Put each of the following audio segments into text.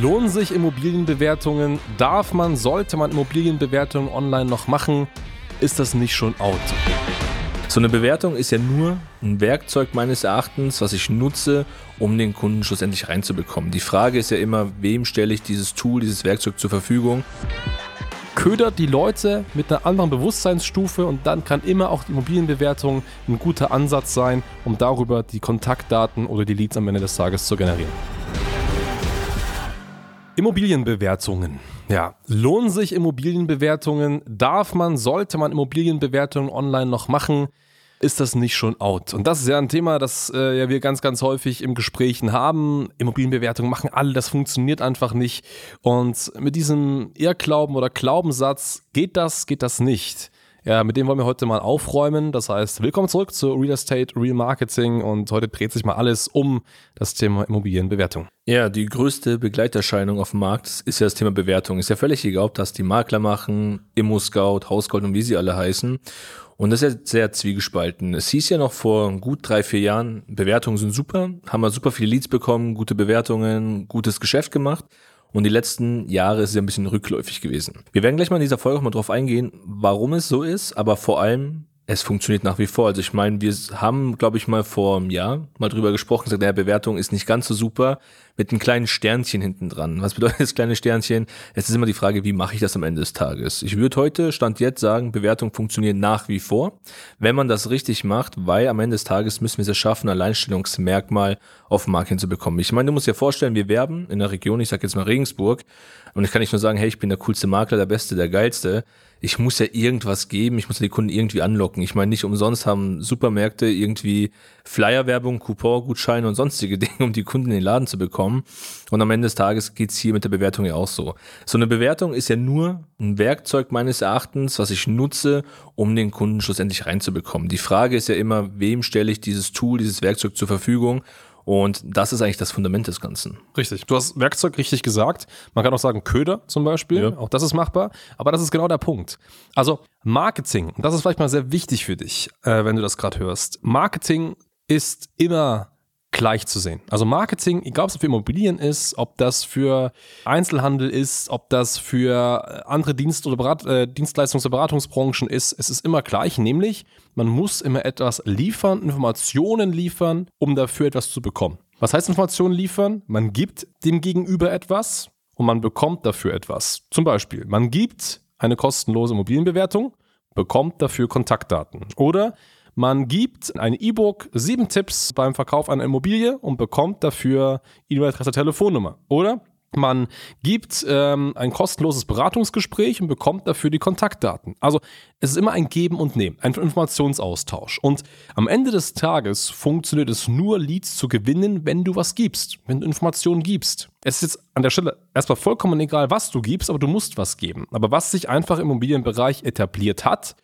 Lohnen sich Immobilienbewertungen? Darf man, sollte man Immobilienbewertungen online noch machen? Ist das nicht schon out? So eine Bewertung ist ja nur ein Werkzeug meines Erachtens, was ich nutze, um den Kunden schlussendlich reinzubekommen. Die Frage ist ja immer, wem stelle ich dieses Tool, dieses Werkzeug zur Verfügung? Ködert die Leute mit einer anderen Bewusstseinsstufe und dann kann immer auch die Immobilienbewertung ein guter Ansatz sein, um darüber die Kontaktdaten oder die Leads am Ende des Tages zu generieren. Immobilienbewertungen. Ja, lohnen sich Immobilienbewertungen? Darf man, sollte man Immobilienbewertungen online noch machen? Ist das nicht schon out? Und das ist ja ein Thema, das äh, wir ganz, ganz häufig im Gesprächen haben. Immobilienbewertungen machen alle, das funktioniert einfach nicht. Und mit diesem Irrglauben oder Glaubenssatz geht das, geht das nicht. Ja, mit dem wollen wir heute mal aufräumen. Das heißt, willkommen zurück zu Real Estate, Real Marketing und heute dreht sich mal alles um das Thema Immobilienbewertung. Ja, die größte Begleiterscheinung auf dem Markt ist ja das Thema Bewertung. Ist ja völlig egal, ob das die Makler machen, Immo-Scout, Hausgold und wie sie alle heißen. Und das ist ja sehr zwiegespalten. Es hieß ja noch vor gut drei, vier Jahren, Bewertungen sind super, haben wir super viele Leads bekommen, gute Bewertungen, gutes Geschäft gemacht. Und die letzten Jahre ist es ja ein bisschen rückläufig gewesen. Wir werden gleich mal in dieser Folge auch mal drauf eingehen, warum es so ist, aber vor allem, es funktioniert nach wie vor. Also ich meine, wir haben, glaube ich, mal vor einem Jahr mal drüber gesprochen, gesagt, naja, Bewertung ist nicht ganz so super mit einem kleinen Sternchen hinten dran. Was bedeutet das kleine Sternchen? Es ist immer die Frage, wie mache ich das am Ende des Tages? Ich würde heute, Stand jetzt sagen, Bewertung funktioniert nach wie vor, wenn man das richtig macht, weil am Ende des Tages müssen wir es schaffen, ein Alleinstellungsmerkmal auf dem Markt hinzubekommen. Ich meine, du musst dir vorstellen, wir werben in der Region, ich sage jetzt mal Regensburg, und ich kann nicht nur sagen, hey, ich bin der coolste Makler, der Beste, der Geilste. Ich muss ja irgendwas geben, ich muss ja die Kunden irgendwie anlocken. Ich meine, nicht umsonst haben Supermärkte irgendwie Flyerwerbung, Coupon-Gutscheine und sonstige Dinge, um die Kunden in den Laden zu bekommen. Und am Ende des Tages geht's hier mit der Bewertung ja auch so. So eine Bewertung ist ja nur ein Werkzeug meines Erachtens, was ich nutze, um den Kunden schlussendlich reinzubekommen. Die Frage ist ja immer, wem stelle ich dieses Tool, dieses Werkzeug zur Verfügung? Und das ist eigentlich das Fundament des Ganzen. Richtig. Du hast Werkzeug richtig gesagt. Man kann auch sagen Köder zum Beispiel. Ja. Auch das ist machbar. Aber das ist genau der Punkt. Also Marketing, das ist vielleicht mal sehr wichtig für dich, äh, wenn du das gerade hörst. Marketing ist immer gleich zu sehen. Also Marketing, egal ob es für Immobilien ist, ob das für Einzelhandel ist, ob das für äh, andere Dienst- oder Berat, äh, Dienstleistungs- oder Beratungsbranchen ist, es ist immer gleich, nämlich man muss immer etwas liefern, Informationen liefern, um dafür etwas zu bekommen. Was heißt Informationen liefern? Man gibt dem Gegenüber etwas und man bekommt dafür etwas. Zum Beispiel, man gibt eine kostenlose Immobilienbewertung, bekommt dafür Kontaktdaten. Oder man gibt ein E-Book, sieben Tipps beim Verkauf einer Immobilie und bekommt dafür E-Mail-Adresse, Telefonnummer. Oder man gibt ähm, ein kostenloses Beratungsgespräch und bekommt dafür die Kontaktdaten. Also es ist immer ein Geben und Nehmen, ein Informationsaustausch. Und am Ende des Tages funktioniert es nur, Leads zu gewinnen, wenn du was gibst, wenn du Informationen gibst. Es ist jetzt an der Stelle erstmal vollkommen egal, was du gibst, aber du musst was geben. Aber was sich einfach im Immobilienbereich etabliert hat,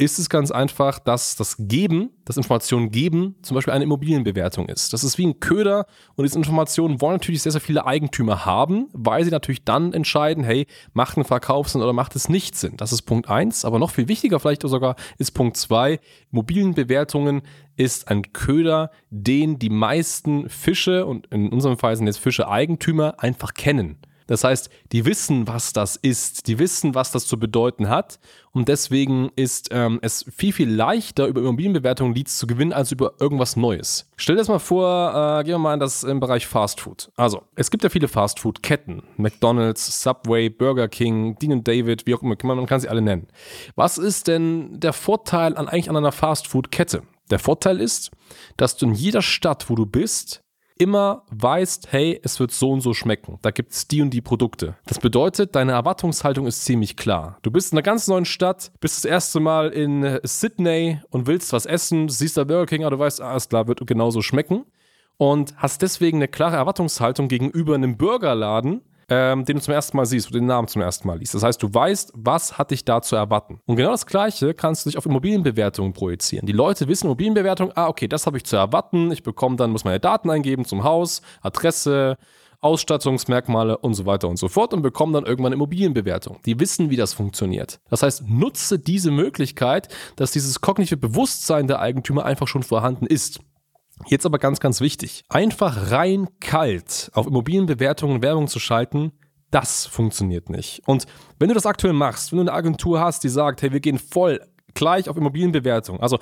ist es ganz einfach, dass das Geben, das Informationen geben, zum Beispiel eine Immobilienbewertung ist. Das ist wie ein Köder und diese Informationen wollen natürlich sehr, sehr viele Eigentümer haben, weil sie natürlich dann entscheiden, hey, macht ein Verkauf Sinn oder macht es nicht Sinn. Das ist Punkt eins. aber noch viel wichtiger vielleicht sogar ist Punkt zwei. Immobilienbewertungen ist ein Köder, den die meisten Fische und in unserem Fall sind jetzt Fische Eigentümer einfach kennen. Das heißt, die wissen, was das ist, die wissen, was das zu bedeuten hat. Und deswegen ist ähm, es viel, viel leichter, über Immobilienbewertungen Leads zu gewinnen, als über irgendwas Neues. Stell dir das mal vor, äh, gehen wir mal in das im Bereich Fast Food. Also, es gibt ja viele Fast Food-Ketten. McDonalds, Subway, Burger King, Dean David, wie auch immer, man kann sie alle nennen. Was ist denn der Vorteil an eigentlich an einer Fast Food-Kette? Der Vorteil ist, dass du in jeder Stadt, wo du bist, immer weißt, hey, es wird so und so schmecken. Da gibt es die und die Produkte. Das bedeutet, deine Erwartungshaltung ist ziemlich klar. Du bist in einer ganz neuen Stadt, bist das erste Mal in Sydney und willst was essen, siehst da Burger King, aber du weißt, alles klar, wird genauso schmecken. Und hast deswegen eine klare Erwartungshaltung gegenüber einem Burgerladen, ähm, den du zum ersten Mal siehst, den Namen zum ersten Mal liest. Das heißt, du weißt, was hat dich da zu erwarten. Und genau das Gleiche kannst du dich auf Immobilienbewertungen projizieren. Die Leute wissen Immobilienbewertung, ah, okay, das habe ich zu erwarten. Ich bekomme dann, muss meine Daten eingeben zum Haus, Adresse, Ausstattungsmerkmale und so weiter und so fort und bekommen dann irgendwann Immobilienbewertung. Die wissen, wie das funktioniert. Das heißt, nutze diese Möglichkeit, dass dieses kognitive Bewusstsein der Eigentümer einfach schon vorhanden ist. Jetzt aber ganz, ganz wichtig. Einfach rein kalt auf Immobilienbewertungen Werbung zu schalten, das funktioniert nicht. Und wenn du das aktuell machst, wenn du eine Agentur hast, die sagt, hey, wir gehen voll gleich auf Immobilienbewertung. Also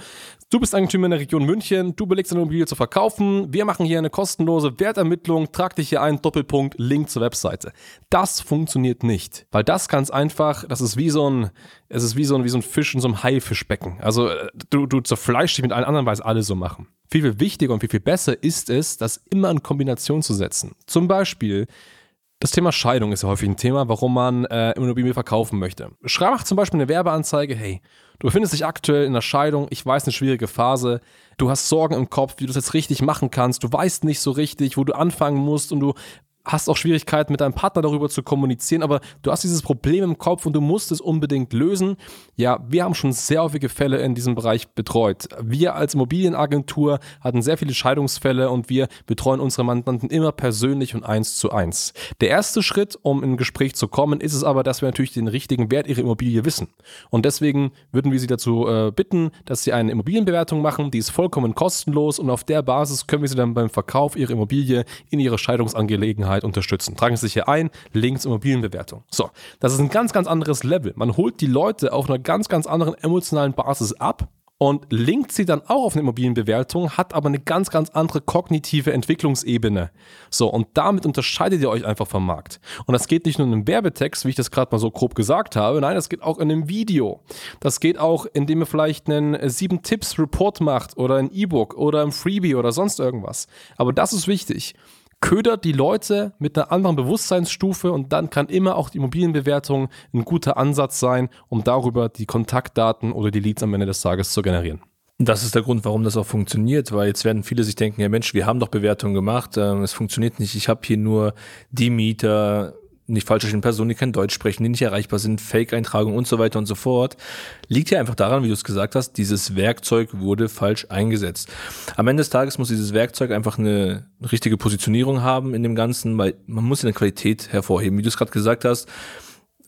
du bist Eigentümer in der Region München, du belegst eine Immobilie zu verkaufen, wir machen hier eine kostenlose Wertermittlung, trag dich hier ein, Doppelpunkt, Link zur Webseite. Das funktioniert nicht, weil das ganz einfach, das ist wie so ein, es ist wie so ein, wie so ein Fisch in so einem Haifischbecken. Also äh, du, du zerfleischst dich mit allen anderen, weil es alle so machen. Viel, viel wichtiger und viel, viel besser ist es, das immer in Kombination zu setzen. Zum Beispiel, das Thema Scheidung ist ja häufig ein Thema, warum man äh, Immobilien verkaufen möchte. Schreib zum Beispiel eine Werbeanzeige, hey, du befindest dich aktuell in einer Scheidung, ich weiß eine schwierige Phase, du hast Sorgen im Kopf, wie du das jetzt richtig machen kannst, du weißt nicht so richtig, wo du anfangen musst und du hast auch Schwierigkeiten mit deinem Partner darüber zu kommunizieren, aber du hast dieses Problem im Kopf und du musst es unbedingt lösen. Ja, wir haben schon sehr häufige Fälle in diesem Bereich betreut. Wir als Immobilienagentur hatten sehr viele Scheidungsfälle und wir betreuen unsere Mandanten immer persönlich und eins zu eins. Der erste Schritt, um in ein Gespräch zu kommen, ist es aber, dass wir natürlich den richtigen Wert ihrer Immobilie wissen. Und deswegen würden wir Sie dazu äh, bitten, dass Sie eine Immobilienbewertung machen, die ist vollkommen kostenlos und auf der Basis können wir Sie dann beim Verkauf Ihrer Immobilie in Ihre Scheidungsangelegenheit Sicherheit unterstützen. Tragen Sie sich hier ein, Links Immobilienbewertung. So, das ist ein ganz, ganz anderes Level. Man holt die Leute auf einer ganz, ganz anderen emotionalen Basis ab und linkt sie dann auch auf eine Immobilienbewertung, hat aber eine ganz, ganz andere kognitive Entwicklungsebene. So, und damit unterscheidet ihr euch einfach vom Markt. Und das geht nicht nur in einem Werbetext, wie ich das gerade mal so grob gesagt habe, nein, das geht auch in einem Video. Das geht auch, indem ihr vielleicht einen 7-Tipps-Report macht oder ein E-Book oder ein Freebie oder sonst irgendwas. Aber das ist wichtig ködert die Leute mit einer anderen Bewusstseinsstufe und dann kann immer auch die Immobilienbewertung ein guter Ansatz sein, um darüber die Kontaktdaten oder die Leads am Ende des Tages zu generieren. Das ist der Grund, warum das auch funktioniert, weil jetzt werden viele sich denken, ja Mensch, wir haben doch Bewertungen gemacht, ähm, es funktioniert nicht, ich habe hier nur die Mieter, nicht falsch verstehen Personen, die kein Deutsch sprechen, die nicht erreichbar sind, Fake-Eintragungen und so weiter und so fort, liegt ja einfach daran, wie du es gesagt hast, dieses Werkzeug wurde falsch eingesetzt. Am Ende des Tages muss dieses Werkzeug einfach eine richtige Positionierung haben in dem Ganzen, weil man muss eine Qualität hervorheben. Wie du es gerade gesagt hast,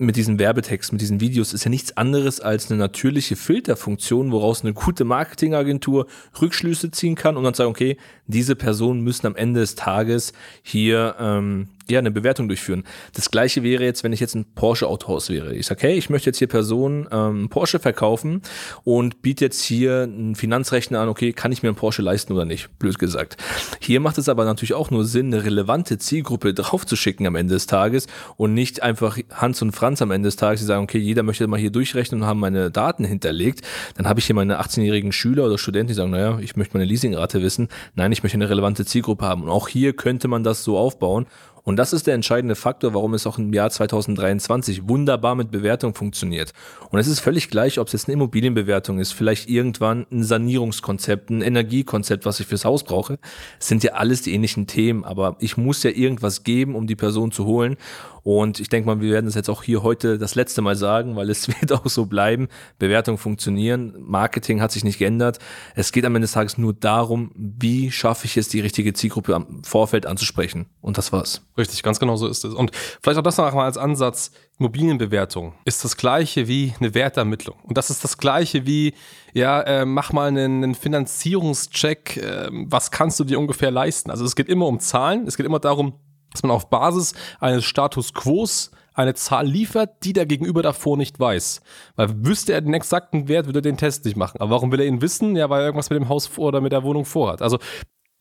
mit diesen Werbetext, mit diesen Videos ist ja nichts anderes als eine natürliche Filterfunktion, woraus eine gute Marketingagentur Rückschlüsse ziehen kann und dann sagen, okay, diese Personen müssen am Ende des Tages hier ähm, ja, eine Bewertung durchführen. Das gleiche wäre jetzt, wenn ich jetzt ein Porsche-Autohaus wäre. Ich sage, hey, ich möchte jetzt hier Personen ähm, Porsche verkaufen und biete jetzt hier einen Finanzrechner an, okay, kann ich mir einen Porsche leisten oder nicht? Blöd gesagt. Hier macht es aber natürlich auch nur Sinn, eine relevante Zielgruppe draufzuschicken am Ende des Tages und nicht einfach Hans und Franz am Ende des Tages, die sagen, okay, jeder möchte mal hier durchrechnen und haben meine Daten hinterlegt. Dann habe ich hier meine 18-jährigen Schüler oder Studenten, die sagen, naja, ich möchte meine Leasingrate wissen. Nein, ich möchte eine relevante Zielgruppe haben. Und auch hier könnte man das so aufbauen. Und das ist der entscheidende Faktor, warum es auch im Jahr 2023 wunderbar mit Bewertung funktioniert. Und es ist völlig gleich, ob es jetzt eine Immobilienbewertung ist, vielleicht irgendwann ein Sanierungskonzept, ein Energiekonzept, was ich fürs Haus brauche. Es sind ja alles die ähnlichen Themen, aber ich muss ja irgendwas geben, um die Person zu holen. Und ich denke mal, wir werden es jetzt auch hier heute das letzte Mal sagen, weil es wird auch so bleiben. Bewertungen funktionieren, Marketing hat sich nicht geändert. Es geht am Ende des Tages nur darum, wie schaffe ich es, die richtige Zielgruppe am Vorfeld anzusprechen. Und das war's. Richtig, ganz genau so ist es. Und vielleicht auch das noch mal als Ansatz. Immobilienbewertung ist das gleiche wie eine Wertermittlung. Und das ist das gleiche wie, ja, äh, mach mal einen, einen Finanzierungscheck, äh, was kannst du dir ungefähr leisten? Also es geht immer um Zahlen, es geht immer darum, dass man auf Basis eines Status Quos eine Zahl liefert, die der Gegenüber davor nicht weiß. Weil wüsste er den exakten Wert, würde er den Test nicht machen. Aber warum will er ihn wissen? Ja, weil er irgendwas mit dem Haus oder mit der Wohnung vorhat. Also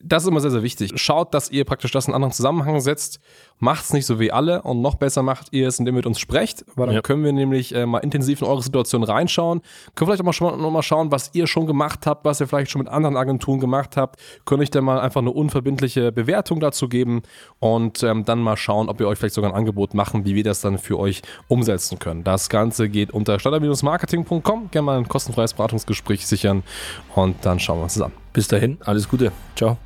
das ist immer sehr, sehr wichtig. Schaut, dass ihr praktisch das in einen anderen Zusammenhang setzt. Macht es nicht so wie alle und noch besser macht ihr es, indem ihr mit uns sprecht, weil dann ja. können wir nämlich äh, mal intensiv in eure Situation reinschauen. Können vielleicht auch mal, schon, noch mal schauen, was ihr schon gemacht habt, was ihr vielleicht schon mit anderen Agenturen gemacht habt. Können euch dann mal einfach eine unverbindliche Bewertung dazu geben und ähm, dann mal schauen, ob wir euch vielleicht sogar ein Angebot machen, wie wir das dann für euch umsetzen können. Das Ganze geht unter standard-marketing.com. Gerne mal ein kostenfreies Beratungsgespräch sichern und dann schauen wir uns das an. Bis dahin, alles Gute. Ciao.